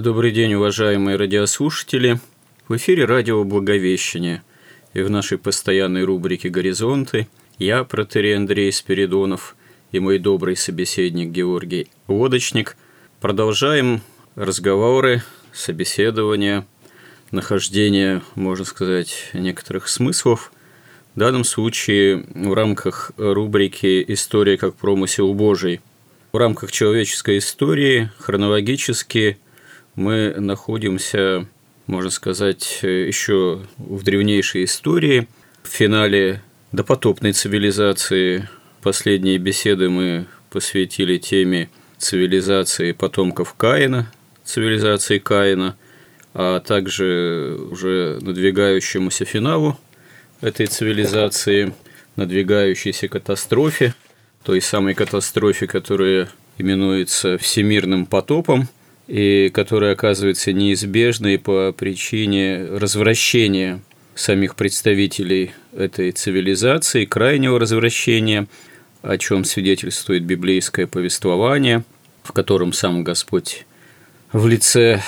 Добрый день, уважаемые радиослушатели. В эфире радио «Благовещение» и в нашей постоянной рубрике «Горизонты» я, протерей Андрей Спиридонов и мой добрый собеседник Георгий Лодочник продолжаем разговоры, собеседования, нахождение, можно сказать, некоторых смыслов – в данном случае в рамках рубрики «История как промысел Божий». В рамках человеческой истории хронологически – мы находимся, можно сказать, еще в древнейшей истории. В финале допотопной цивилизации последние беседы мы посвятили теме цивилизации потомков Каина, цивилизации Каина, а также уже надвигающемуся финалу этой цивилизации, надвигающейся катастрофе, той самой катастрофе, которая именуется всемирным потопом – и которая оказывается неизбежной по причине развращения самих представителей этой цивилизации, крайнего развращения, о чем свидетельствует библейское повествование, в котором сам Господь в лице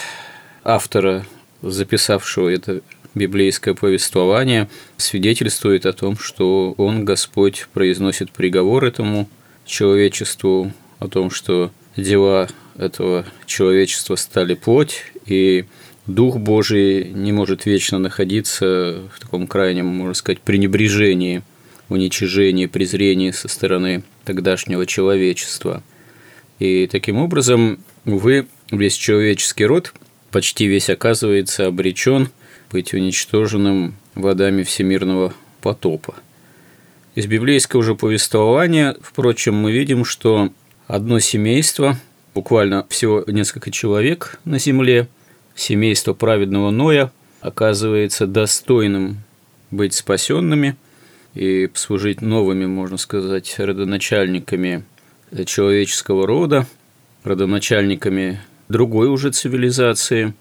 автора, записавшего это библейское повествование, свидетельствует о том, что Он, Господь, произносит приговор этому человечеству, о том, что дела этого человечества стали плоть, и Дух Божий не может вечно находиться в таком крайнем, можно сказать, пренебрежении, уничижении, презрении со стороны тогдашнего человечества. И таким образом, увы, весь человеческий род почти весь оказывается обречен быть уничтоженным водами всемирного потопа. Из библейского же повествования, впрочем, мы видим, что одно семейство – буквально всего несколько человек на земле, семейство праведного Ноя оказывается достойным быть спасенными и служить новыми, можно сказать, родоначальниками человеческого рода, родоначальниками другой уже цивилизации.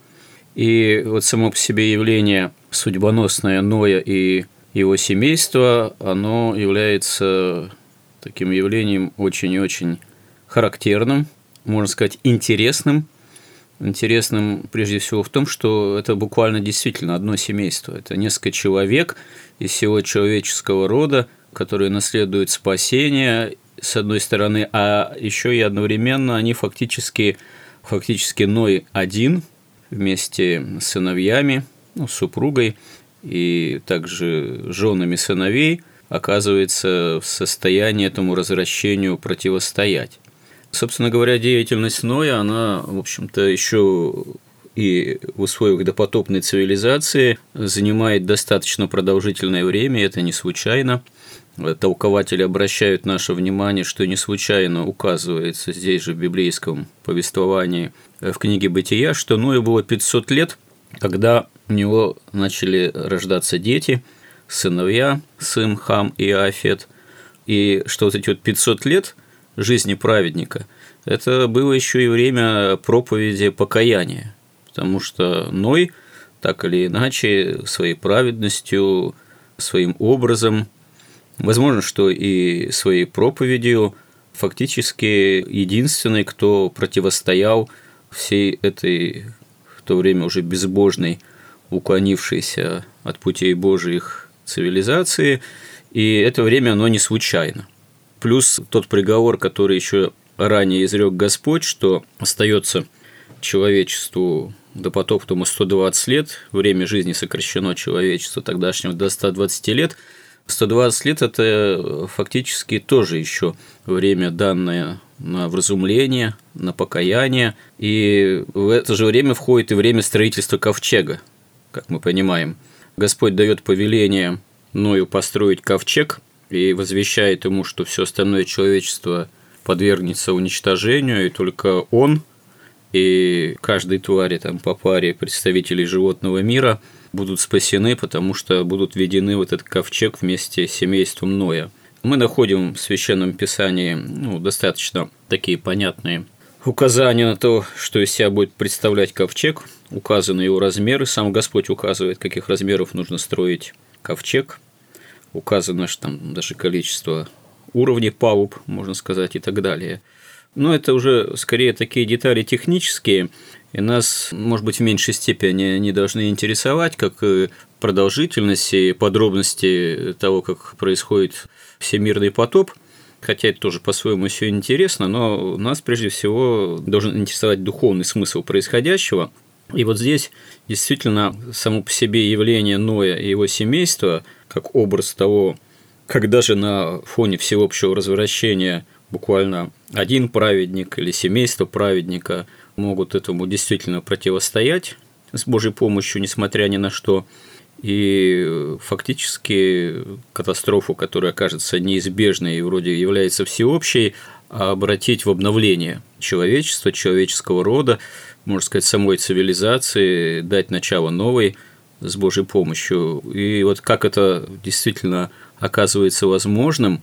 И вот само по себе явление судьбоносное Ноя и его семейства, оно является таким явлением очень и очень характерным – можно сказать, интересным. Интересным прежде всего в том, что это буквально действительно одно семейство. Это несколько человек из всего человеческого рода, которые наследуют спасение, с одной стороны, а еще и одновременно они фактически, фактически Ной один вместе с сыновьями, ну, с супругой и также женами сыновей оказывается в состоянии этому развращению противостоять. Собственно говоря, деятельность Ноя, она, в общем-то, еще и в условиях допотопной цивилизации занимает достаточно продолжительное время, это не случайно. Толкователи обращают наше внимание, что не случайно указывается здесь же в библейском повествовании в книге «Бытия», что Ною было 500 лет, когда у него начали рождаться дети, сыновья, сын Хам и Афет, и что вот эти вот 500 лет – жизни праведника, это было еще и время проповеди покаяния, потому что Ной так или иначе своей праведностью, своим образом, возможно, что и своей проповедью фактически единственный, кто противостоял всей этой в то время уже безбожной, уклонившейся от путей Божьих цивилизации, и это время оно не случайно. Плюс тот приговор, который еще ранее изрек Господь, что остается человечеству до потоптума 120 лет, время жизни сокращено человечество тогдашнего до 120 лет, 120 лет – это фактически тоже еще время, данное на вразумление, на покаяние, и в это же время входит и время строительства ковчега, как мы понимаем. Господь дает повеление Ною построить ковчег и возвещает ему, что все остальное человечество подвергнется уничтожению, и только он и каждой твари там по паре представителей животного мира будут спасены, потому что будут введены в этот ковчег вместе с семейством Ноя. Мы находим в Священном Писании ну, достаточно такие понятные указания на то, что из себя будет представлять ковчег, указаны его размеры, сам Господь указывает, каких размеров нужно строить ковчег, указано что там даже количество уровней палуб, можно сказать, и так далее. Но это уже скорее такие детали технические, и нас, может быть, в меньшей степени не должны интересовать, как продолжительность и подробности того, как происходит всемирный потоп, хотя это тоже по-своему все интересно, но нас прежде всего должен интересовать духовный смысл происходящего. И вот здесь действительно само по себе явление Ноя и его семейства, как образ того, когда же на фоне всеобщего развращения буквально один праведник или семейство праведника могут этому действительно противостоять с Божьей помощью, несмотря ни на что. И фактически катастрофу, которая кажется неизбежной и вроде является всеобщей, а обратить в обновление человечества, человеческого рода, можно сказать, самой цивилизации, дать начало новой с Божьей помощью. И вот как это действительно оказывается возможным,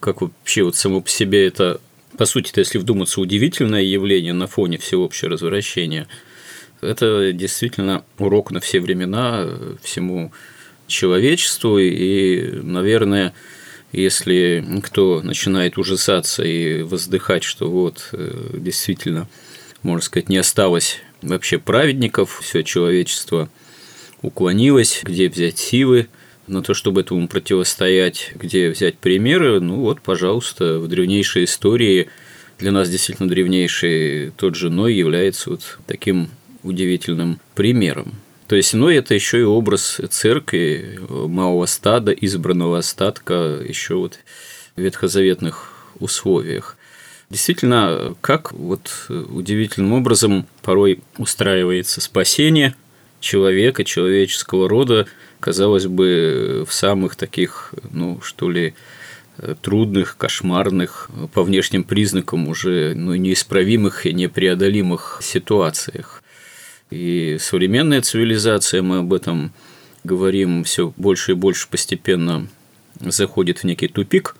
как вообще вот само по себе это, по сути если вдуматься, удивительное явление на фоне всеобщего развращения, это действительно урок на все времена всему человечеству, и, наверное, если кто начинает ужасаться и воздыхать, что вот э, действительно, можно сказать, не осталось вообще праведников, все человечество уклонилось, где взять силы, на то, чтобы этому противостоять, где взять примеры, ну вот, пожалуйста, в древнейшей истории, для нас действительно древнейший тот же Ной является вот таким удивительным примером. То есть Ной – это еще и образ церкви, малого стада, избранного остатка еще вот в ветхозаветных условиях. Действительно, как вот удивительным образом порой устраивается спасение человека, человеческого рода – казалось бы, в самых таких, ну, что ли, трудных, кошмарных, по внешним признакам уже ну, неисправимых и непреодолимых ситуациях. И современная цивилизация, мы об этом говорим, все больше и больше постепенно заходит в некий тупик.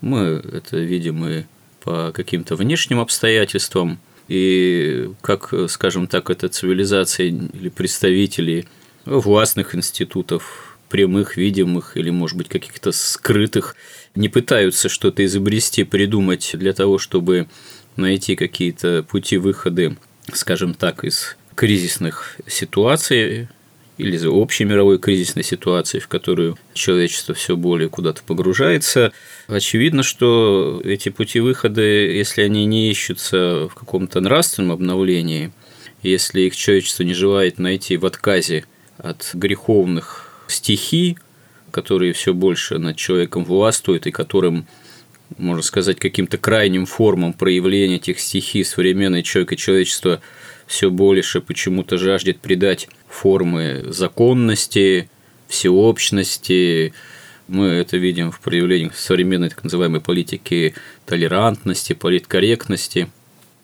Мы это видим и по каким-то внешним обстоятельствам, и как, скажем так, эта цивилизация или представители властных институтов, прямых, видимых или, может быть, каких-то скрытых, не пытаются что-то изобрести, придумать для того, чтобы найти какие-то пути выхода, скажем так, из кризисных ситуаций или из общей мировой кризисной ситуации, в которую человечество все более куда-то погружается. Очевидно, что эти пути выхода, если они не ищутся в каком-то нравственном обновлении, если их человечество не желает найти в отказе от греховных стихий, которые все больше над человеком властвуют и которым, можно сказать, каким-то крайним формам проявления этих стихий современное человек и человечество все больше почему-то жаждет придать формы законности, всеобщности. Мы это видим в проявлениях современной так называемой политики толерантности, политкорректности.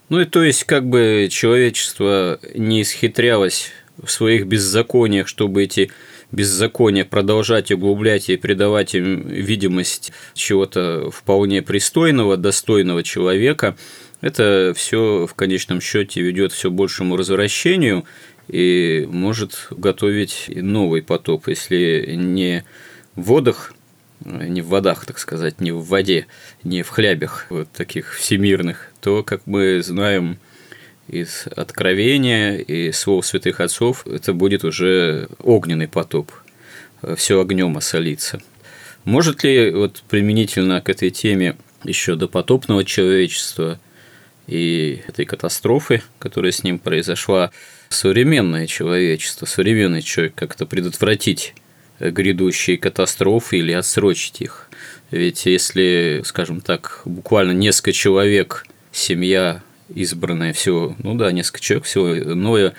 Ну и то есть, как бы человечество не исхитрялось в своих беззакониях, чтобы эти беззакония продолжать углублять и придавать им видимость чего-то вполне пристойного, достойного человека, это все в конечном счете ведет все большему развращению и может готовить новый потоп, если не в водах, не в водах, так сказать, не в воде, не в хлябях вот таких всемирных, то, как мы знаем, из Откровения и слов святых отцов, это будет уже огненный потоп, все огнем осолится. Может ли вот применительно к этой теме еще до потопного человечества и этой катастрофы, которая с ним произошла, современное человечество, современный человек как-то предотвратить грядущие катастрофы или отсрочить их. Ведь если, скажем так, буквально несколько человек, семья избранная, все, ну да, несколько человек, все иное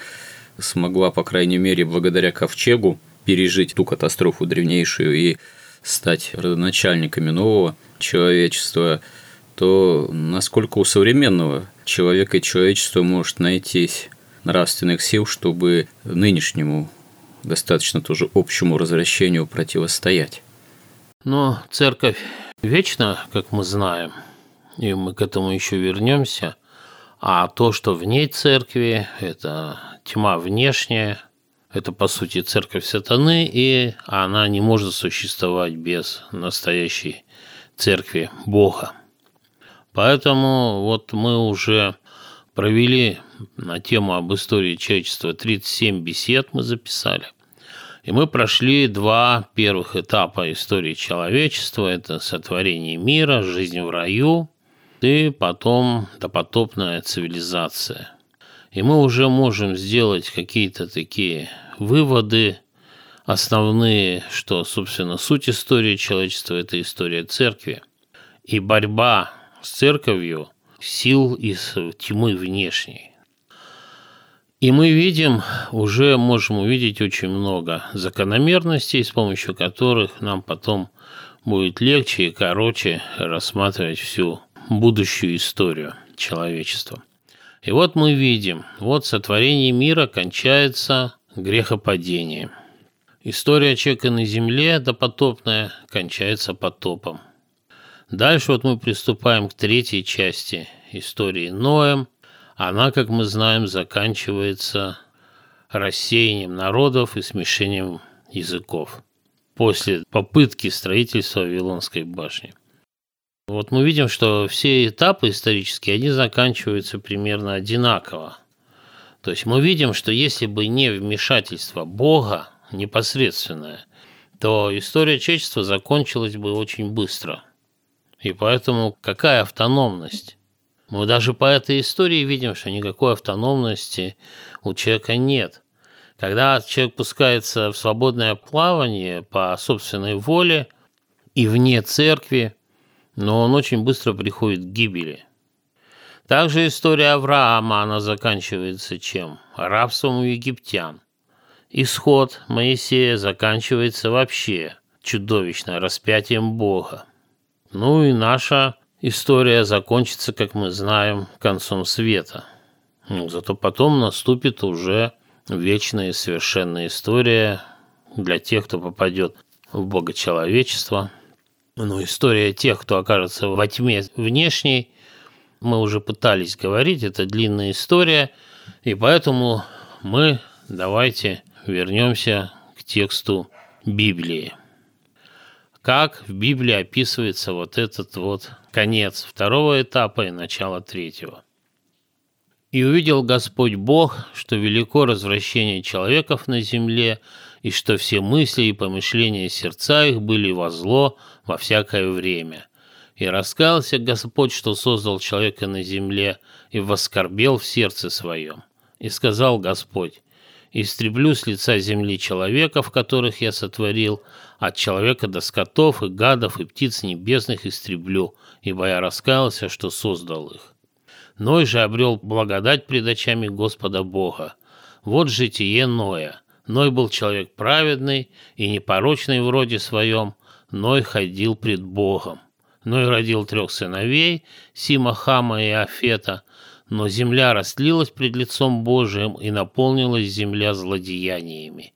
смогла, по крайней мере, благодаря ковчегу пережить ту катастрофу древнейшую и стать родоначальниками нового человечества, то насколько у современного человека и человечества может найтись нравственных сил, чтобы нынешнему достаточно тоже общему развращению противостоять. Но церковь вечна, как мы знаем, и мы к этому еще вернемся. А то, что в ней церкви, это тьма внешняя, это по сути церковь сатаны, и она не может существовать без настоящей церкви Бога. Поэтому вот мы уже провели на тему об истории человечества 37 бесед мы записали. И мы прошли два первых этапа истории человечества. Это сотворение мира, жизнь в раю и потом допотопная цивилизация. И мы уже можем сделать какие-то такие выводы основные, что, собственно, суть истории человечества – это история церкви. И борьба с церковью сил из тьмы внешней. И мы видим, уже можем увидеть очень много закономерностей, с помощью которых нам потом будет легче и короче рассматривать всю будущую историю человечества. И вот мы видим, вот сотворение мира кончается грехопадением. История человека на земле допотопная кончается потопом – Дальше вот мы приступаем к третьей части истории Ноем. Она, как мы знаем, заканчивается рассеянием народов и смешением языков после попытки строительства Вавилонской башни. Вот мы видим, что все этапы исторические, они заканчиваются примерно одинаково. То есть мы видим, что если бы не вмешательство Бога непосредственное, то история человечества закончилась бы очень быстро – и поэтому какая автономность? Мы даже по этой истории видим, что никакой автономности у человека нет. Когда человек пускается в свободное плавание по собственной воле и вне церкви, но он очень быстро приходит к гибели. Также история Авраама, она заканчивается чем? Рабством у египтян. Исход Моисея заканчивается вообще чудовищно распятием Бога. Ну и наша история закончится, как мы знаем, концом света. Зато потом наступит уже вечная и совершенная история для тех, кто попадет в богочеловечество. Ну, история тех, кто окажется во тьме внешней, мы уже пытались говорить, это длинная история, и поэтому мы давайте вернемся к тексту Библии как в Библии описывается вот этот вот конец второго этапа и начало третьего. «И увидел Господь Бог, что велико развращение человеков на земле, и что все мысли и помышления сердца их были во зло во всякое время. И раскаялся Господь, что создал человека на земле, и воскорбел в сердце своем. И сказал Господь, истреблю с лица земли человеков, которых я сотворил, от человека до скотов и гадов и птиц небесных истреблю, ибо я раскаялся, что создал их. Ной же обрел благодать пред очами Господа Бога. Вот житие Ноя. Ной был человек праведный и непорочный в роде своем, Ной ходил пред Богом. Ной родил трех сыновей, Сима, Хама и Афета, но земля растлилась пред лицом Божиим, и наполнилась земля злодеяниями.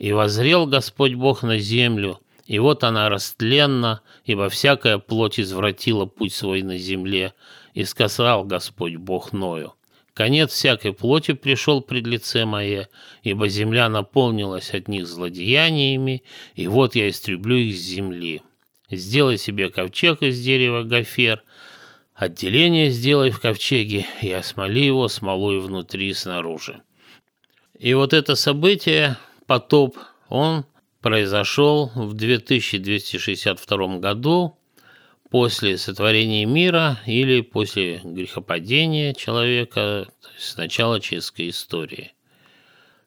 И возрел Господь Бог на землю, и вот она растленна, ибо всякая плоть извратила путь свой на земле, и сказал Господь Бог Ною. Конец всякой плоти пришел пред лице мое, ибо земля наполнилась от них злодеяниями, и вот я истреблю их с земли. Сделай себе ковчег из дерева гофер, отделение сделай в ковчеге и осмоли его смолой внутри и снаружи. И вот это событие, потоп, он произошел в 2262 году после сотворения мира или после грехопадения человека, то есть с начала человеческой истории.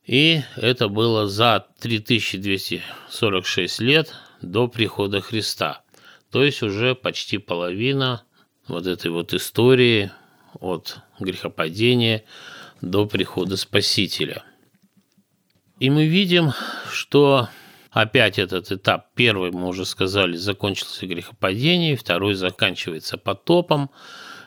И это было за 3246 лет до прихода Христа. То есть уже почти половина вот этой вот истории от грехопадения до прихода Спасителя. И мы видим, что опять этот этап, первый, мы уже сказали, закончился грехопадением, второй заканчивается потопом,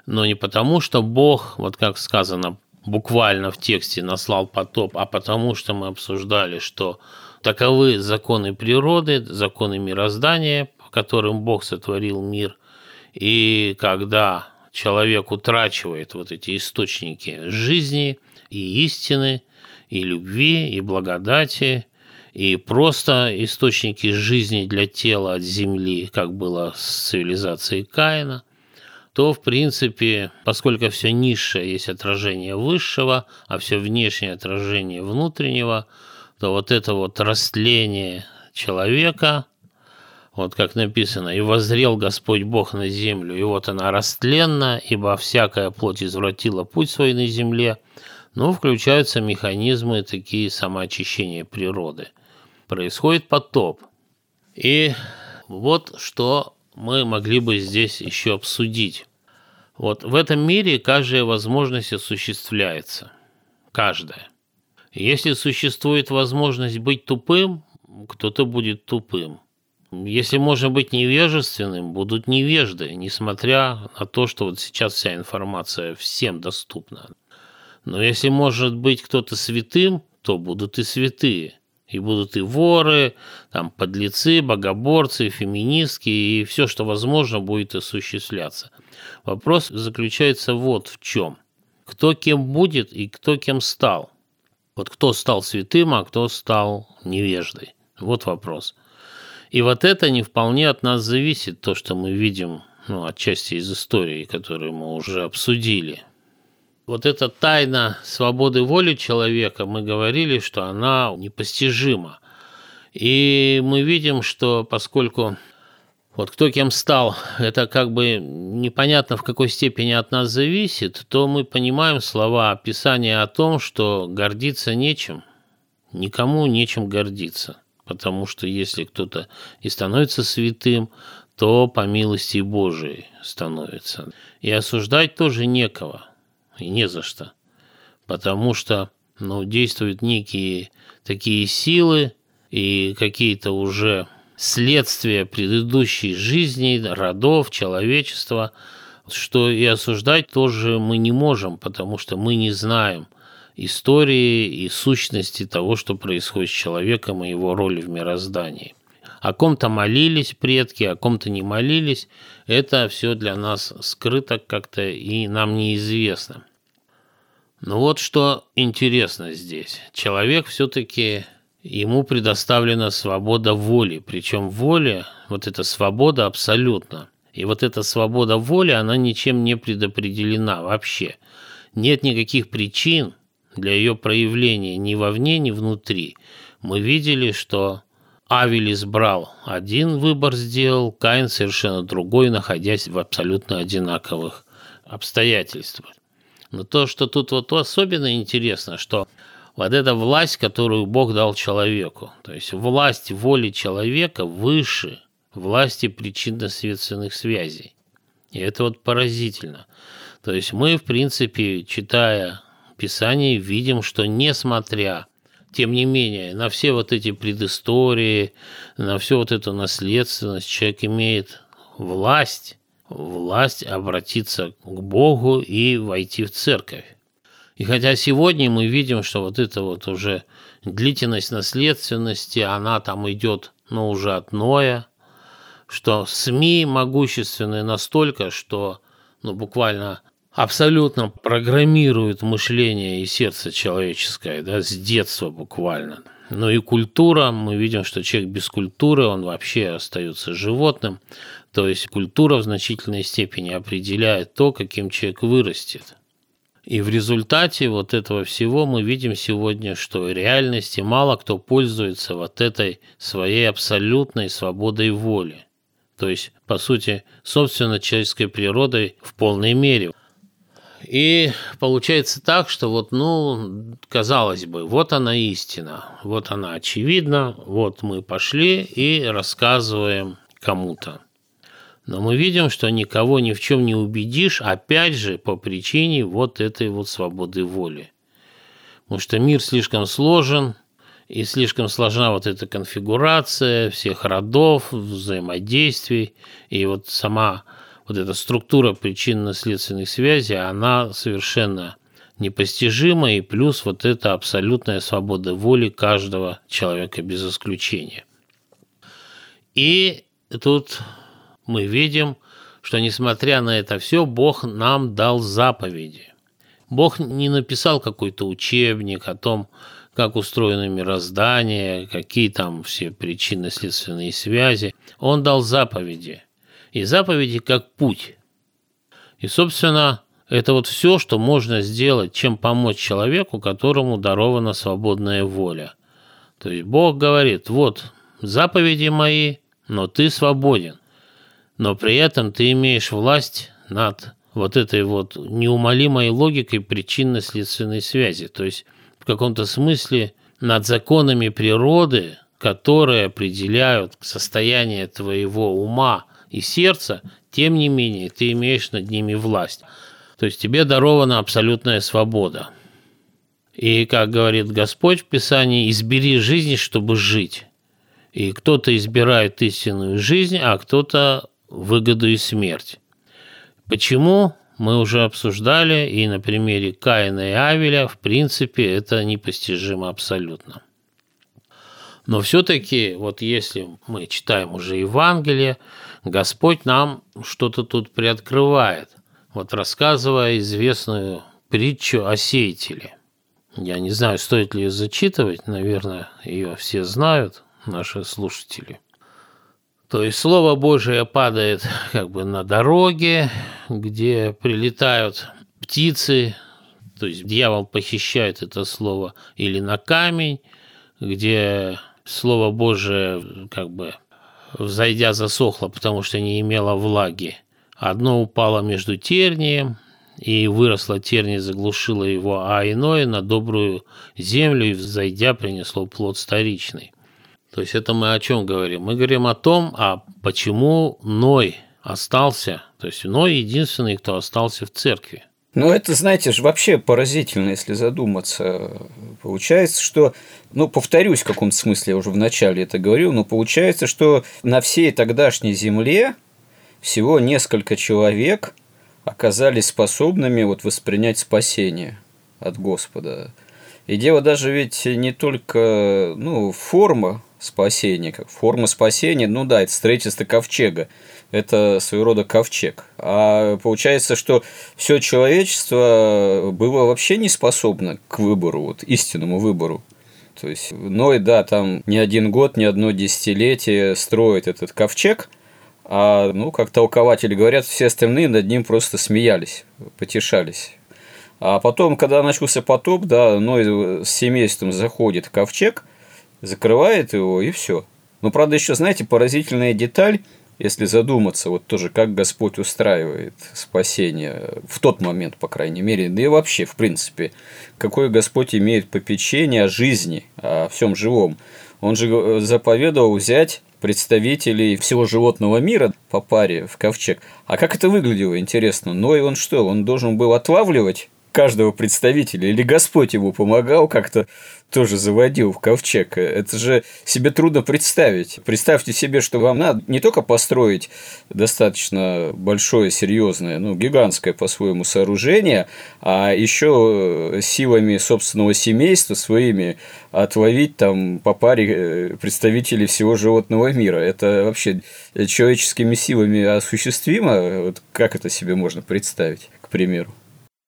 но не потому, что Бог, вот как сказано буквально в тексте, наслал потоп, а потому что мы обсуждали, что таковы законы природы, законы мироздания, по которым Бог сотворил мир, и когда человек утрачивает вот эти источники жизни и истины, и любви, и благодати, и просто источники жизни для тела от земли, как было с цивилизацией Каина, то, в принципе, поскольку все низшее есть отражение высшего, а все внешнее отражение внутреннего, то вот это вот растление человека, вот как написано, «И воззрел Господь Бог на землю, и вот она растленна, ибо всякая плоть извратила путь свой на земле», но включаются механизмы такие самоочищения природы – происходит потоп. И вот что мы могли бы здесь еще обсудить. Вот в этом мире каждая возможность осуществляется. Каждая. Если существует возможность быть тупым, кто-то будет тупым. Если можно быть невежественным, будут невежды, несмотря на то, что вот сейчас вся информация всем доступна. Но если может быть кто-то святым, то будут и святые. И будут и воры, там, подлецы, богоборцы, феминистки, и все, что возможно, будет осуществляться. Вопрос заключается вот в чем. Кто кем будет и кто кем стал. Вот кто стал святым, а кто стал невеждой. Вот вопрос. И вот это не вполне от нас зависит, то, что мы видим ну, отчасти из истории, которую мы уже обсудили – вот эта тайна свободы воли человека, мы говорили, что она непостижима. И мы видим, что поскольку вот кто кем стал, это как бы непонятно в какой степени от нас зависит, то мы понимаем слова Писания о том, что гордиться нечем, никому нечем гордиться. Потому что если кто-то и становится святым, то по милости Божией становится. И осуждать тоже некого и не за что. Потому что ну, действуют некие такие силы и какие-то уже следствия предыдущей жизни, родов, человечества, что и осуждать тоже мы не можем, потому что мы не знаем истории и сущности того, что происходит с человеком и его роли в мироздании. О ком-то молились предки, о ком-то не молились. Это все для нас скрыто как-то и нам неизвестно. Но вот что интересно здесь. Человек все-таки ему предоставлена свобода воли. Причем воля, вот эта свобода абсолютно. И вот эта свобода воли, она ничем не предопределена вообще. Нет никаких причин для ее проявления ни вовне, ни внутри. Мы видели, что Авель избрал один выбор сделал, Каин совершенно другой, находясь в абсолютно одинаковых обстоятельствах. Но то, что тут вот особенно интересно, что вот эта власть, которую Бог дал человеку, то есть власть воли человека выше власти причинно-следственных связей. И это вот поразительно. То есть мы, в принципе, читая Писание, видим, что несмотря, тем не менее, на все вот эти предыстории, на всю вот эту наследственность, человек имеет власть власть обратиться к Богу и войти в церковь. И хотя сегодня мы видим, что вот это вот уже длительность наследственности, она там идет, ну, уже от Ноя, что СМИ могущественны настолько, что, ну, буквально абсолютно программируют мышление и сердце человеческое, да, с детства буквально. Ну и культура, мы видим, что человек без культуры, он вообще остается животным. То есть культура в значительной степени определяет то, каким человек вырастет. И в результате вот этого всего мы видим сегодня, что в реальности мало кто пользуется вот этой своей абсолютной свободой воли. То есть, по сути, собственно, человеческой природой в полной мере. И получается так, что вот, ну, казалось бы, вот она истина, вот она очевидна, вот мы пошли и рассказываем кому-то. Но мы видим, что никого ни в чем не убедишь, опять же, по причине вот этой вот свободы воли. Потому что мир слишком сложен, и слишком сложна вот эта конфигурация всех родов, взаимодействий, и вот сама вот эта структура причинно-следственных связей, она совершенно непостижима, и плюс вот эта абсолютная свобода воли каждого человека без исключения. И тут мы видим, что несмотря на это все, Бог нам дал заповеди. Бог не написал какой-то учебник о том, как устроено мироздание, какие там все причинно-следственные связи. Он дал заповеди. И заповеди как путь. И, собственно, это вот все, что можно сделать, чем помочь человеку, которому дарована свободная воля. То есть Бог говорит, вот заповеди мои, но ты свободен но при этом ты имеешь власть над вот этой вот неумолимой логикой причинно-следственной связи. То есть в каком-то смысле над законами природы, которые определяют состояние твоего ума и сердца, тем не менее ты имеешь над ними власть. То есть тебе дарована абсолютная свобода. И, как говорит Господь в Писании, избери жизнь, чтобы жить. И кто-то избирает истинную жизнь, а кто-то выгоду и смерть. Почему? Мы уже обсуждали, и на примере Каина и Авеля, в принципе, это непостижимо абсолютно. Но все-таки, вот если мы читаем уже Евангелие, Господь нам что-то тут приоткрывает, вот рассказывая известную притчу о сеятеле. Я не знаю, стоит ли ее зачитывать, наверное, ее все знают, наши слушатели. То есть Слово Божие падает как бы на дороге, где прилетают птицы, то есть дьявол похищает это слово, или на камень, где Слово Божие как бы взойдя засохло, потому что не имело влаги. Одно упало между тернием, и выросло терни, заглушило его, а иное на добрую землю и взойдя принесло плод старичный. То есть это мы о чем говорим? Мы говорим о том, а почему Ной остался, то есть Ной единственный, кто остался в церкви. Ну, это, знаете же, вообще поразительно, если задуматься. Получается, что, ну, повторюсь в каком-то смысле, я уже в начале это говорил, но получается, что на всей тогдашней земле всего несколько человек оказались способными вот воспринять спасение от Господа. И дело даже ведь не только ну, форма спасения, как форма спасения, ну да, это строительство ковчега, это своего рода ковчег. А получается, что все человечество было вообще не способно к выбору, вот истинному выбору. То есть Ной, да, там не один год, не одно десятилетие строит этот ковчег, а, ну, как толкователи говорят, все остальные над ним просто смеялись, потешались. А потом, когда начался потоп, да, Ной с семейством заходит в ковчег – закрывает его и все. Но, правда, еще, знаете, поразительная деталь, если задуматься, вот тоже, как Господь устраивает спасение в тот момент, по крайней мере, да и вообще, в принципе, какое Господь имеет попечение о жизни, о всем живом. Он же заповедовал взять представителей всего животного мира по паре в ковчег. А как это выглядело, интересно? Но и он что, он должен был отлавливать каждого представителя, или Господь ему помогал как-то тоже заводил в ковчег. Это же себе трудно представить. Представьте себе, что вам надо не только построить достаточно большое, серьезное, ну, гигантское по-своему сооружение, а еще силами собственного семейства своими отловить там по паре э, представителей всего животного мира. Это вообще человеческими силами осуществимо? Вот как это себе можно представить, к примеру?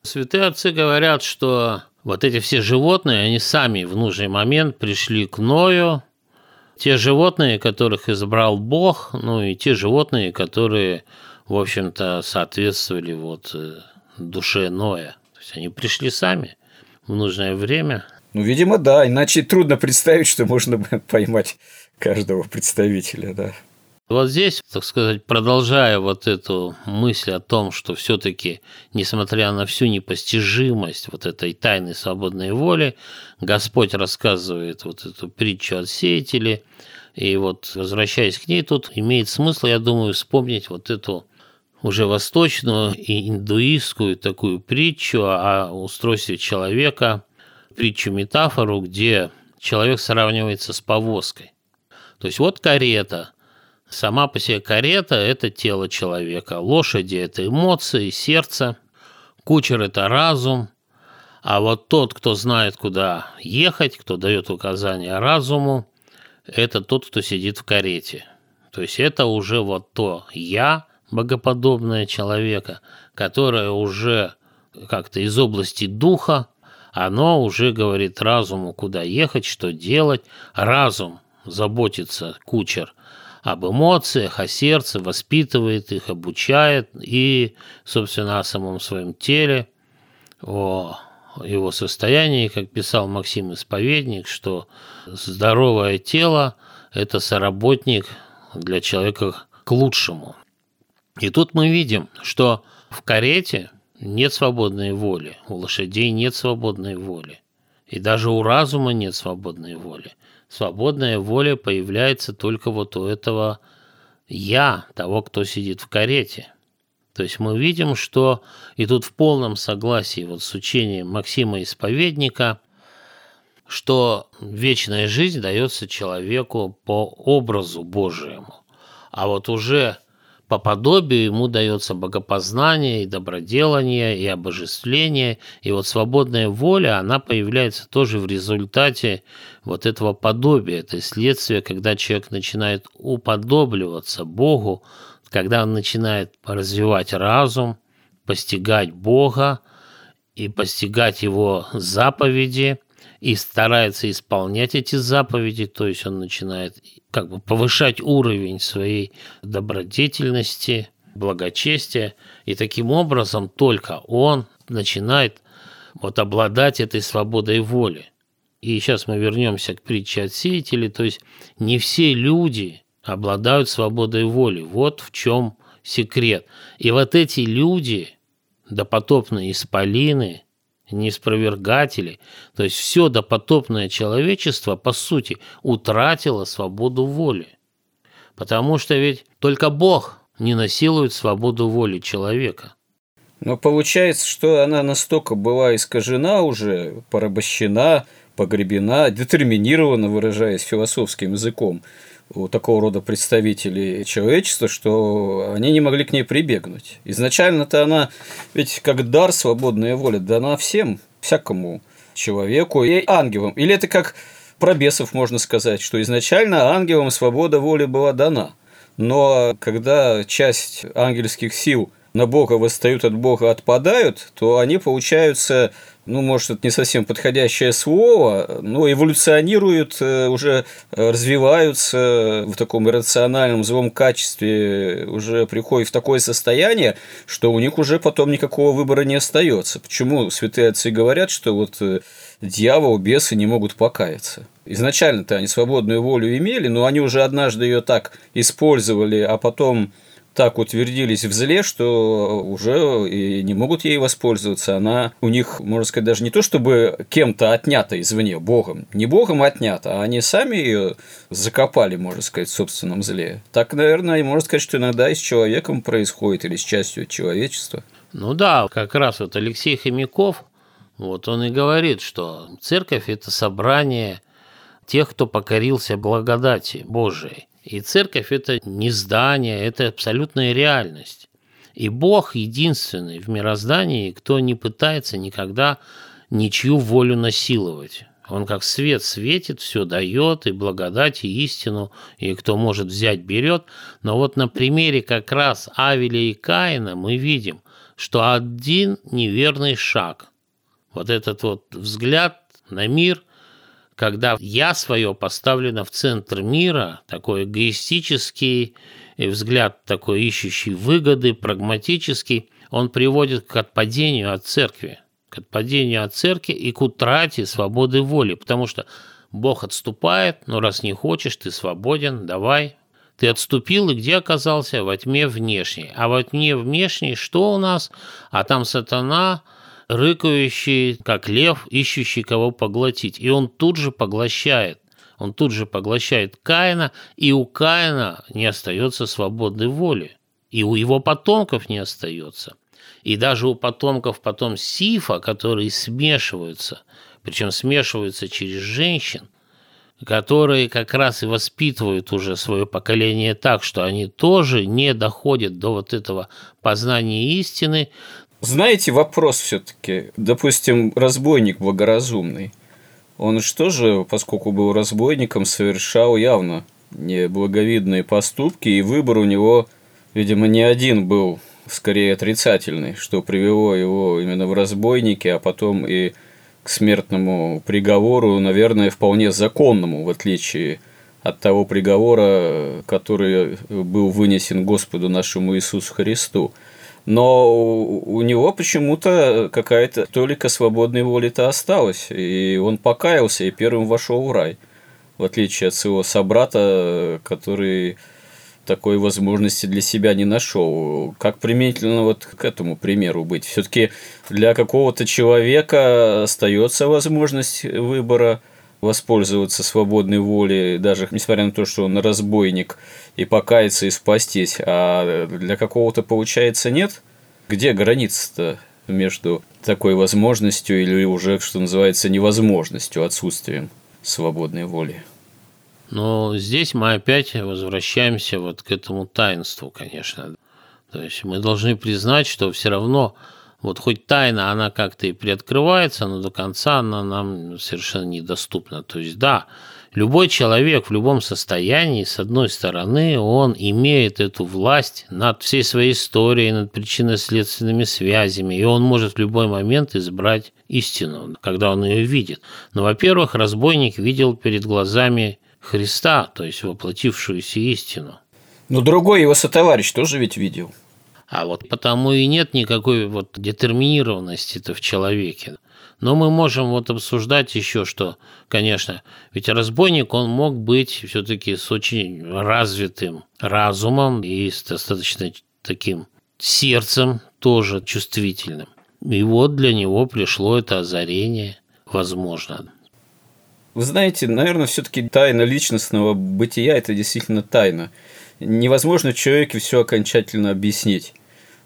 Святые отцы говорят, что вот эти все животные, они сами в нужный момент пришли к Ною те животные, которых избрал Бог, ну и те животные, которые, в общем-то, соответствовали вот э, душе Ноя. То есть они пришли сами в нужное время. Ну, видимо, да, иначе трудно представить, что можно поймать каждого представителя, да. Вот здесь, так сказать, продолжая вот эту мысль о том, что все-таки, несмотря на всю непостижимость вот этой тайны свободной воли, Господь рассказывает вот эту притчу от сеятелей, и вот, возвращаясь к ней, тут имеет смысл, я думаю, вспомнить вот эту уже восточную и индуистскую такую притчу о устройстве человека, притчу-метафору, где человек сравнивается с повозкой. То есть вот карета – Сама по себе карета – это тело человека, лошади – это эмоции, сердце, кучер – это разум, а вот тот, кто знает, куда ехать, кто дает указания разуму, это тот, кто сидит в карете. То есть это уже вот то «я», богоподобное человека, которое уже как-то из области духа, оно уже говорит разуму, куда ехать, что делать. Разум заботится, кучер, об эмоциях, о сердце, воспитывает их, обучает и, собственно, о самом своем теле, о его состоянии, как писал Максим Исповедник, что здоровое тело – это соработник для человека к лучшему. И тут мы видим, что в карете нет свободной воли, у лошадей нет свободной воли, и даже у разума нет свободной воли свободная воля появляется только вот у этого «я», того, кто сидит в карете. То есть мы видим, что и тут в полном согласии вот с учением Максима Исповедника, что вечная жизнь дается человеку по образу Божьему. А вот уже по подобию ему дается богопознание и доброделание, и обожествление, и вот свободная воля, она появляется тоже в результате вот этого подобия, это следствие, когда человек начинает уподобливаться Богу, когда он начинает развивать разум, постигать Бога и постигать Его заповеди – и старается исполнять эти заповеди, то есть он начинает как бы повышать уровень своей добродетельности, благочестия, и таким образом только он начинает вот обладать этой свободой воли. И сейчас мы вернемся к притче от сеятелей, то есть не все люди обладают свободой воли. Вот в чем секрет. И вот эти люди, допотопные исполины – неспровергатели, то есть все допотопное человечество, по сути, утратило свободу воли. Потому что ведь только Бог не насилует свободу воли человека. Но получается, что она настолько была искажена уже, порабощена, погребена, детерминирована, выражаясь философским языком, у такого рода представителей человечества, что они не могли к ней прибегнуть. Изначально-то она ведь как дар свободная воля дана всем, всякому человеку и ангелам. Или это как про бесов можно сказать, что изначально ангелам свобода воли была дана. Но когда часть ангельских сил на Бога восстают от Бога отпадают, то они получаются ну, может, это не совсем подходящее слово, но эволюционируют, э, уже развиваются в таком иррациональном злом качестве, уже приходят в такое состояние, что у них уже потом никакого выбора не остается. Почему святые отцы говорят, что вот э, дьявол, бесы не могут покаяться? Изначально-то они свободную волю имели, но они уже однажды ее так использовали, а потом так утвердились в зле, что уже и не могут ей воспользоваться. Она у них, можно сказать, даже не то чтобы кем-то отнята извне, Богом. Не Богом отнята, а они сами ее закопали, можно сказать, в собственном зле. Так, наверное, можно сказать, что иногда и с человеком происходит, или с частью человечества. Ну да, как раз вот Алексей Хомяков, вот он и говорит, что церковь – это собрание тех, кто покорился благодати Божией. И церковь – это не здание, это абсолютная реальность. И Бог единственный в мироздании, кто не пытается никогда ничью волю насиловать. Он как свет светит, все дает, и благодать, и истину, и кто может взять, берет. Но вот на примере как раз Авеля и Каина мы видим, что один неверный шаг, вот этот вот взгляд на мир, когда я свое поставлено в центр мира, такой эгоистический взгляд, такой ищущий выгоды, прагматический, он приводит к отпадению от церкви, к отпадению от церкви и к утрате свободы воли, потому что Бог отступает, но раз не хочешь, ты свободен, давай. Ты отступил, и где оказался? Во тьме внешней. А во тьме внешней что у нас? А там сатана, рыкающий, как лев, ищущий кого поглотить. И он тут же поглощает. Он тут же поглощает Каина, и у Каина не остается свободной воли. И у его потомков не остается. И даже у потомков потом Сифа, которые смешиваются, причем смешиваются через женщин, которые как раз и воспитывают уже свое поколение так, что они тоже не доходят до вот этого познания истины. Знаете, вопрос все-таки. Допустим, разбойник благоразумный. Он что же, поскольку был разбойником, совершал явно неблаговидные поступки, и выбор у него, видимо, не один был, скорее отрицательный, что привело его именно в разбойники, а потом и к смертному приговору, наверное, вполне законному, в отличие от того приговора, который был вынесен Господу нашему Иисусу Христу. Но у него почему-то какая-то толика свободной воли-то осталась, и он покаялся и первым вошел в рай, в отличие от своего собрата, который такой возможности для себя не нашел. Как применительно вот к этому примеру быть? Все-таки для какого-то человека остается возможность выбора воспользоваться свободной волей, даже несмотря на то, что он разбойник, и покаяться и спастись, а для какого-то, получается, нет? Где граница-то между такой возможностью или уже, что называется, невозможностью, отсутствием свободной воли? Но здесь мы опять возвращаемся вот к этому таинству, конечно. То есть мы должны признать, что все равно вот хоть тайна, она как-то и приоткрывается, но до конца она нам совершенно недоступна. То есть да, любой человек в любом состоянии, с одной стороны, он имеет эту власть над всей своей историей, над причинно-следственными связями, и он может в любой момент избрать истину, когда он ее видит. Но, во-первых, разбойник видел перед глазами Христа, то есть воплотившуюся истину. Но другой его сотоварищ тоже ведь видел. А вот потому и нет никакой вот детерминированности-то в человеке. Но мы можем вот обсуждать еще, что, конечно, ведь разбойник, он мог быть все-таки с очень развитым разумом и с достаточно таким сердцем тоже чувствительным. И вот для него пришло это озарение, возможно. Вы знаете, наверное, все-таки тайна личностного бытия – это действительно тайна. Невозможно человеке все окончательно объяснить.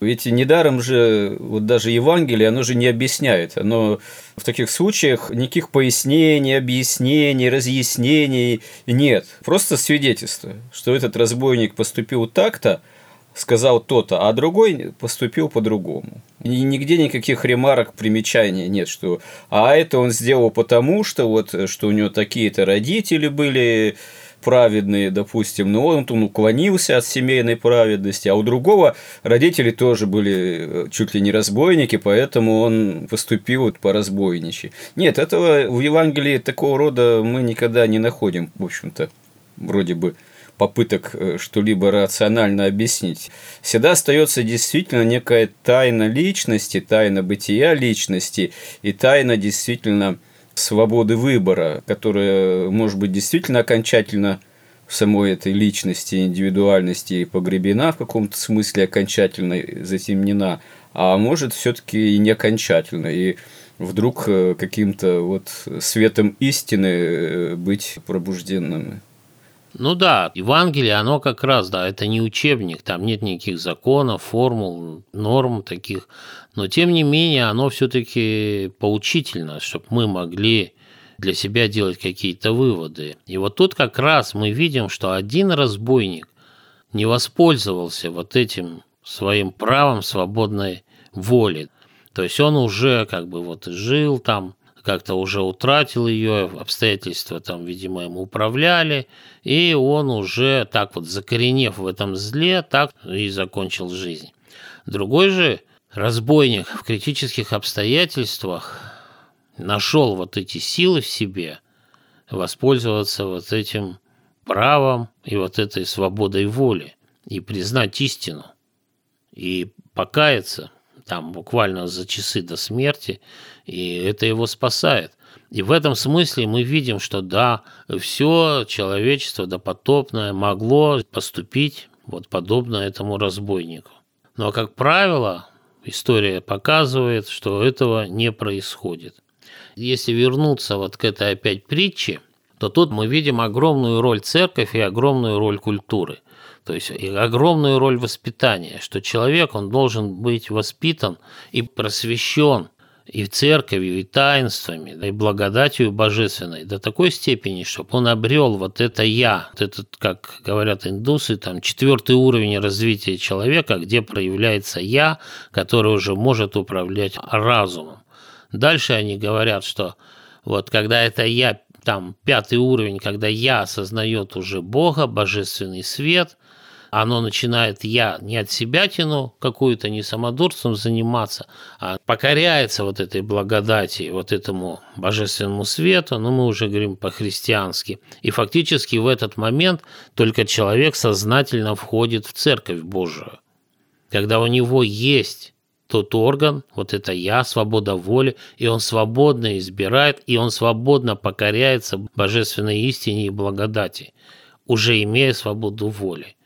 Ведь недаром же, вот даже Евангелие, оно же не объясняет. Оно в таких случаях никаких пояснений, объяснений, разъяснений нет. Просто свидетельство, что этот разбойник поступил так-то, сказал то-то, а другой поступил по-другому. И нигде никаких ремарок, примечаний нет, что а это он сделал потому, что вот что у него такие-то родители были праведные, допустим, но он, он уклонился от семейной праведности, а у другого родители тоже были э, чуть ли не разбойники, поэтому он поступил вот по разбойничьи. Нет, этого в Евангелии такого рода мы никогда не находим, в общем-то, вроде бы попыток э, что-либо рационально объяснить. Всегда остается действительно некая тайна личности, тайна бытия личности и тайна действительно свободы выбора, которая может быть действительно окончательно в самой этой личности, индивидуальности погребена в каком-то смысле окончательно затемнена, а может все-таки и не окончательно. И вдруг э, каким-то вот светом истины э, быть пробужденным. Ну да, Евангелие, оно как раз, да, это не учебник, там нет никаких законов, формул, норм таких, но тем не менее оно все-таки поучительно, чтобы мы могли для себя делать какие-то выводы. И вот тут как раз мы видим, что один разбойник не воспользовался вот этим своим правом свободной воли. То есть он уже как бы вот жил там, как-то уже утратил ее, обстоятельства там, видимо, ему управляли, и он уже так вот закоренев в этом зле, так и закончил жизнь. Другой же разбойник в критических обстоятельствах нашел вот эти силы в себе, воспользоваться вот этим правом и вот этой свободой воли и признать истину и покаяться там буквально за часы до смерти, и это его спасает. И в этом смысле мы видим, что да, все человечество допотопное могло поступить вот подобно этому разбойнику. Но, как правило, история показывает, что этого не происходит. Если вернуться вот к этой опять притче, то тут мы видим огромную роль церковь и огромную роль культуры. То есть огромную роль воспитания, что человек, он должен быть воспитан и просвещен и церковью, и таинствами, и благодатью божественной до такой степени, чтобы он обрел вот это «я», вот этот, как говорят индусы, там четвертый уровень развития человека, где проявляется «я», который уже может управлять разумом. Дальше они говорят, что вот когда это «я», там пятый уровень, когда «я» осознает уже Бога, божественный свет, оно начинает я не от себя тяну какую-то, не самодурством заниматься, а покоряется вот этой благодати, вот этому божественному свету, ну мы уже говорим по-христиански. И фактически в этот момент только человек сознательно входит в Церковь Божию. Когда у него есть тот орган, вот это я, свобода воли, и он свободно избирает, и он свободно покоряется божественной истине и благодати, уже имея свободу воли.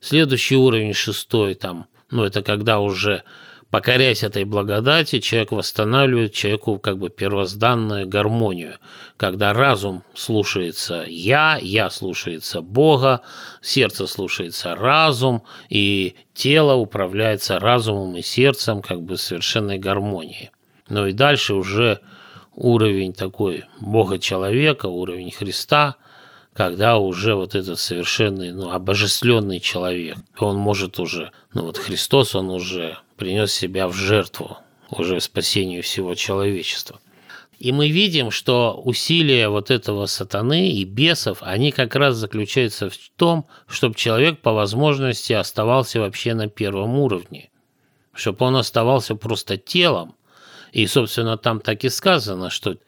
Следующий уровень, шестой, там, ну, это когда уже покоряясь этой благодати, человек восстанавливает человеку как бы первозданную гармонию, когда разум слушается «я», «я» слушается Бога, сердце слушается разум, и тело управляется разумом и сердцем как бы совершенной гармонии. Ну и дальше уже уровень такой Бога-человека, уровень Христа – когда уже вот этот совершенный, ну, обожествленный человек, он может уже, ну вот Христос, он уже принес себя в жертву, уже спасению всего человечества. И мы видим, что усилия вот этого сатаны и бесов, они как раз заключаются в том, чтобы человек по возможности оставался вообще на первом уровне, чтобы он оставался просто телом. И, собственно, там так и сказано, что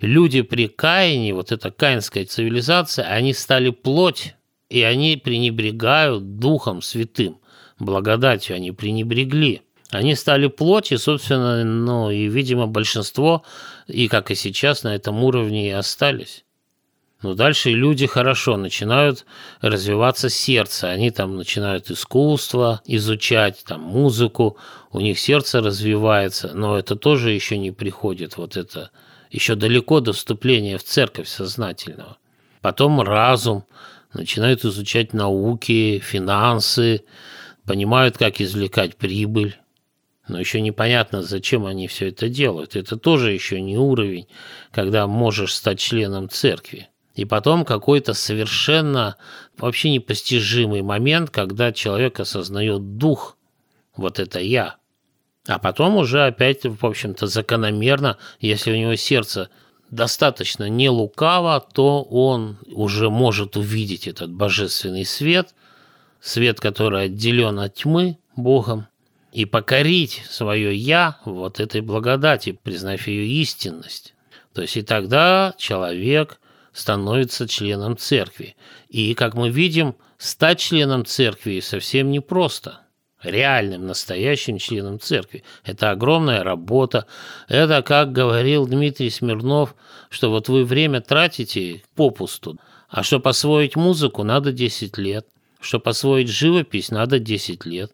люди при Каине, вот эта каинская цивилизация, они стали плоть, и они пренебрегают Духом Святым, благодатью они пренебрегли. Они стали плоть, и, собственно, ну, и, видимо, большинство, и как и сейчас, на этом уровне и остались. Но дальше люди хорошо начинают развиваться сердце. Они там начинают искусство изучать, там музыку, у них сердце развивается, но это тоже еще не приходит, вот это еще далеко до вступления в церковь сознательного. Потом разум, начинают изучать науки, финансы, понимают, как извлекать прибыль. Но еще непонятно, зачем они все это делают. Это тоже еще не уровень, когда можешь стать членом церкви. И потом какой-то совершенно вообще непостижимый момент, когда человек осознает дух, вот это я, а потом уже опять, в общем-то, закономерно, если у него сердце достаточно не лукаво, то он уже может увидеть этот божественный свет, свет, который отделен от тьмы Богом, и покорить свое «я» вот этой благодати, признав ее истинность. То есть и тогда человек становится членом церкви. И, как мы видим, стать членом церкви совсем непросто – реальным, настоящим членом церкви. Это огромная работа. Это, как говорил Дмитрий Смирнов, что вот вы время тратите попусту, а чтобы освоить музыку, надо 10 лет. Чтобы освоить живопись, надо 10 лет.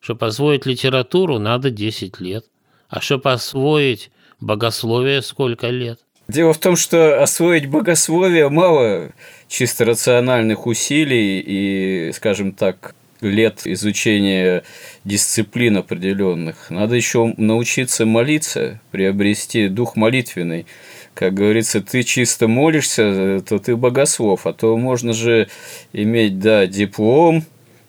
Чтобы освоить литературу, надо 10 лет. А чтобы освоить богословие, сколько лет? Дело в том, что освоить богословие мало чисто рациональных усилий и, скажем так, лет изучения дисциплин определенных. Надо еще научиться молиться, приобрести дух молитвенный. Как говорится, ты чисто молишься, то ты богослов, а то можно же иметь, да, диплом,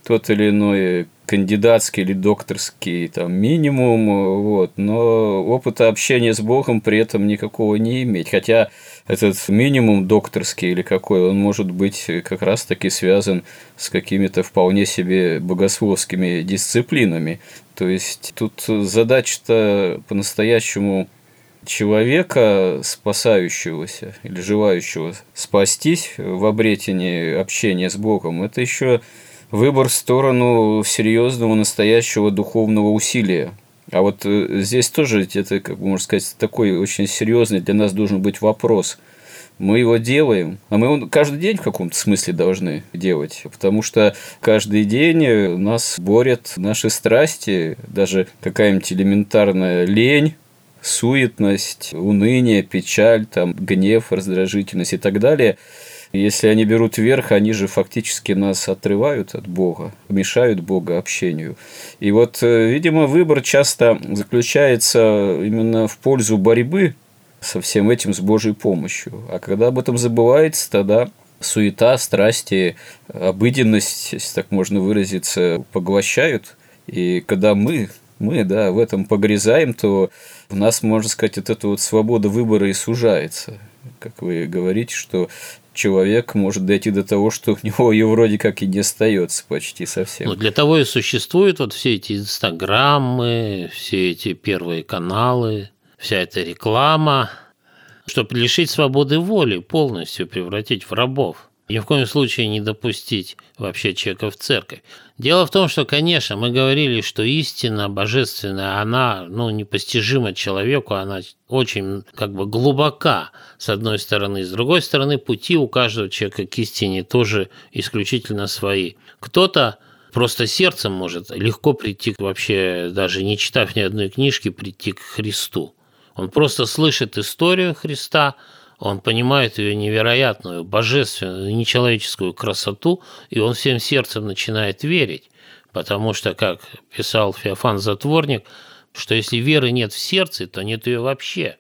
тот или иной кандидатский или докторский там минимум, вот, но опыта общения с Богом при этом никакого не иметь. Хотя этот минимум докторский или какой, он может быть как раз-таки связан с какими-то вполне себе богословскими дисциплинами. То есть тут задача-то по-настоящему человека, спасающегося или желающего спастись в обретении общения с Богом, это еще выбор в сторону серьезного настоящего духовного усилия. А вот э, здесь тоже это, как можно сказать, такой очень серьезный для нас должен быть вопрос. Мы его делаем, а мы его каждый день в каком-то смысле должны делать, потому что каждый день нас борят наши страсти, даже какая-нибудь элементарная лень, суетность, уныние, печаль, там, гнев, раздражительность и так далее – если они берут верх, они же фактически нас отрывают от Бога, мешают Бога общению. И вот, э, видимо, выбор часто заключается именно в пользу борьбы со всем этим с Божьей помощью. А когда об этом забывается, тогда суета, страсти, обыденность, если так можно выразиться, поглощают. И когда мы, мы да, в этом погрязаем, то у нас, можно сказать, вот эта вот свобода выбора и сужается. Как вы говорите, что человек может дойти до того, что у него ее вроде как и не остается почти совсем. Ну, для того и существуют вот все эти инстаграмы, все эти первые каналы, вся эта реклама, чтобы лишить свободы воли полностью, превратить в рабов ни в коем случае не допустить вообще человека в церковь. Дело в том, что, конечно, мы говорили, что истина божественная, она ну, непостижима человеку, она очень как бы глубока, с одной стороны. С другой стороны, пути у каждого человека к истине тоже исключительно свои. Кто-то просто сердцем может легко прийти, вообще даже не читав ни одной книжки, прийти к Христу. Он просто слышит историю Христа – он понимает ее невероятную, божественную, нечеловеческую красоту, и он всем сердцем начинает верить. Потому что, как писал Феофан Затворник, что если веры нет в сердце, то нет ее вообще.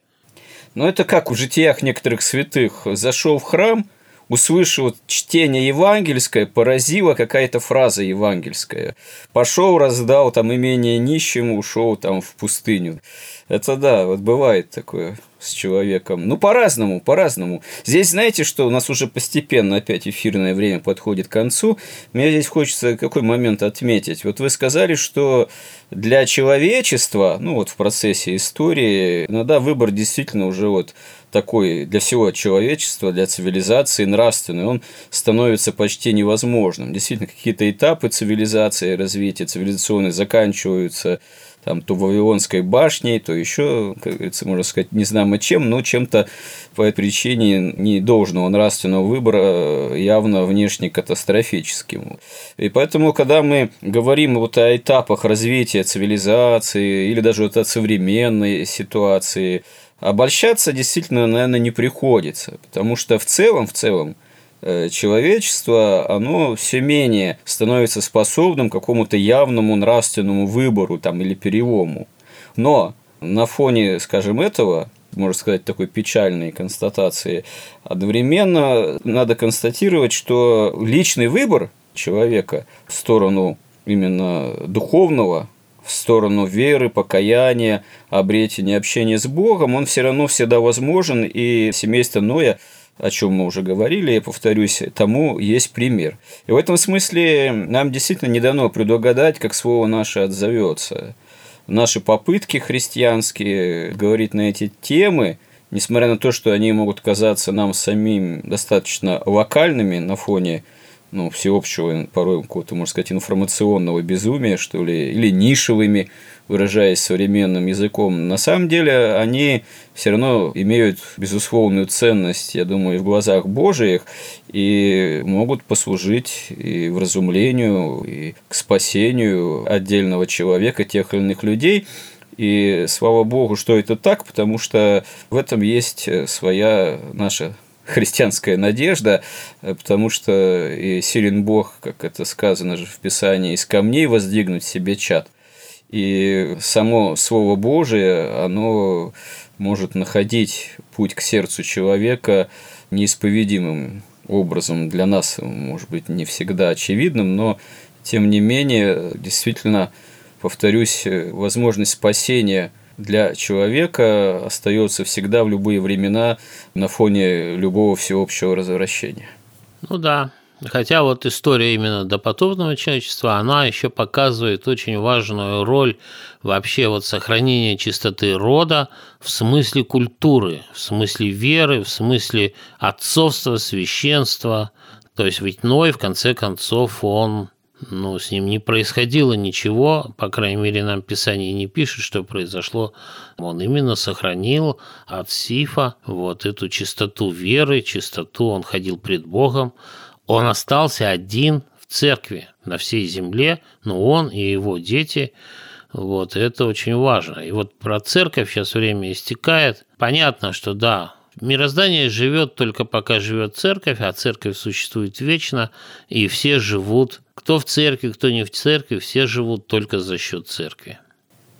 Но это как в житиях некоторых святых. Зашел в храм, услышал чтение евангельское, поразила какая-то фраза евангельская. Пошел, раздал там имение нищему, ушел там в пустыню. Это да, вот бывает такое с человеком. Ну, по-разному, по-разному. Здесь, знаете, что у нас уже постепенно опять эфирное время подходит к концу. Мне здесь хочется какой момент отметить. Вот вы сказали, что для человечества, ну вот в процессе истории, иногда выбор действительно уже вот такой для всего человечества, для цивилизации нравственный, он становится почти невозможным. Действительно, какие-то этапы цивилизации, развития цивилизационной заканчиваются там, то Вавилонской башней, то еще, как говорится, можно сказать, не знамо чем, но чем-то по этой причине недолжного нравственного выбора явно внешне катастрофическим. И поэтому, когда мы говорим вот о этапах развития цивилизации или даже вот о современной ситуации, обольщаться действительно, наверное, не приходится, потому что в целом, в целом, Э, человечество, оно все менее становится способным к какому-то явному нравственному выбору там, или перелому. Но на фоне, скажем, этого, можно сказать, такой печальной констатации, одновременно надо констатировать, что личный выбор человека в сторону именно духовного, в сторону веры, покаяния, обретения общения с Богом, он все равно всегда возможен, и семейство Ноя – о чем мы уже говорили, я повторюсь, тому есть пример. И в этом смысле нам действительно не дано предугадать, как слово наше отзовется. Наши попытки христианские говорить на эти темы, несмотря на то, что они могут казаться нам самим достаточно локальными на фоне ну, всеобщего, порой какого-то, можно сказать, информационного безумия, что ли, или нишевыми, выражаясь современным языком, на самом деле они все равно имеют безусловную ценность, я думаю, в глазах Божиих, и могут послужить и вразумлению, и к спасению отдельного человека, тех или иных людей. И слава Богу, что это так, потому что в этом есть своя наша христианская надежда, потому что и силен Бог, как это сказано же в Писании, из камней воздвигнуть себе чад. И само Слово Божие, оно может находить путь к сердцу человека неисповедимым образом для нас, может быть, не всегда очевидным, но тем не менее, действительно, повторюсь, возможность спасения для человека остается всегда в любые времена на фоне любого всеобщего развращения. Ну да, Хотя вот история именно допотопного человечества, она еще показывает очень важную роль вообще вот сохранения чистоты рода в смысле культуры, в смысле веры, в смысле отцовства, священства. То есть ведь Ной, в конце концов, он ну, с ним не происходило ничего, по крайней мере, нам Писание не пишет, что произошло. Он именно сохранил от Сифа вот эту чистоту веры, чистоту, он ходил пред Богом, он остался один в церкви на всей земле, но он и его дети, вот, это очень важно. И вот про церковь сейчас время истекает. Понятно, что да, мироздание живет только пока живет церковь, а церковь существует вечно, и все живут, кто в церкви, кто не в церкви, все живут только за счет церкви.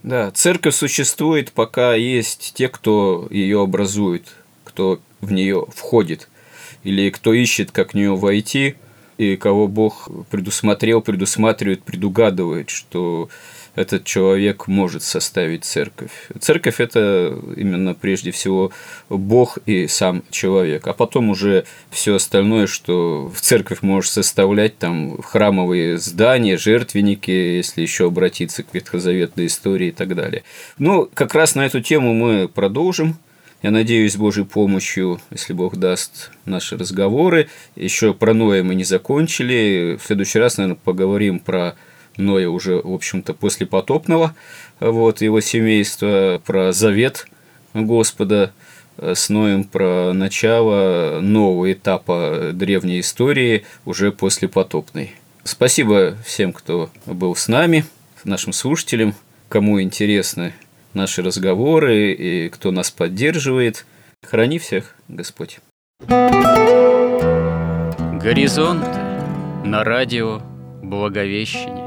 Да, церковь существует, пока есть те, кто ее образует, кто в нее входит или кто ищет, как в нее войти, и кого Бог предусмотрел, предусматривает, предугадывает, что этот человек может составить церковь. Церковь – это именно прежде всего Бог и сам человек, а потом уже все остальное, что в церковь можешь составлять, там храмовые здания, жертвенники, если еще обратиться к ветхозаветной истории и так далее. Ну, как раз на эту тему мы продолжим я надеюсь, с Божьей помощью, если Бог даст наши разговоры. Еще про Ноя мы не закончили. В следующий раз, наверное, поговорим про Ноя уже, в общем-то, после потопного, вот, его семейство, про завет Господа с Ноем, про начало нового этапа древней истории уже после потопной. Спасибо всем, кто был с нами, нашим слушателям. Кому интересно наши разговоры и кто нас поддерживает. Храни всех, Господь. Горизонт на радио Благовещение.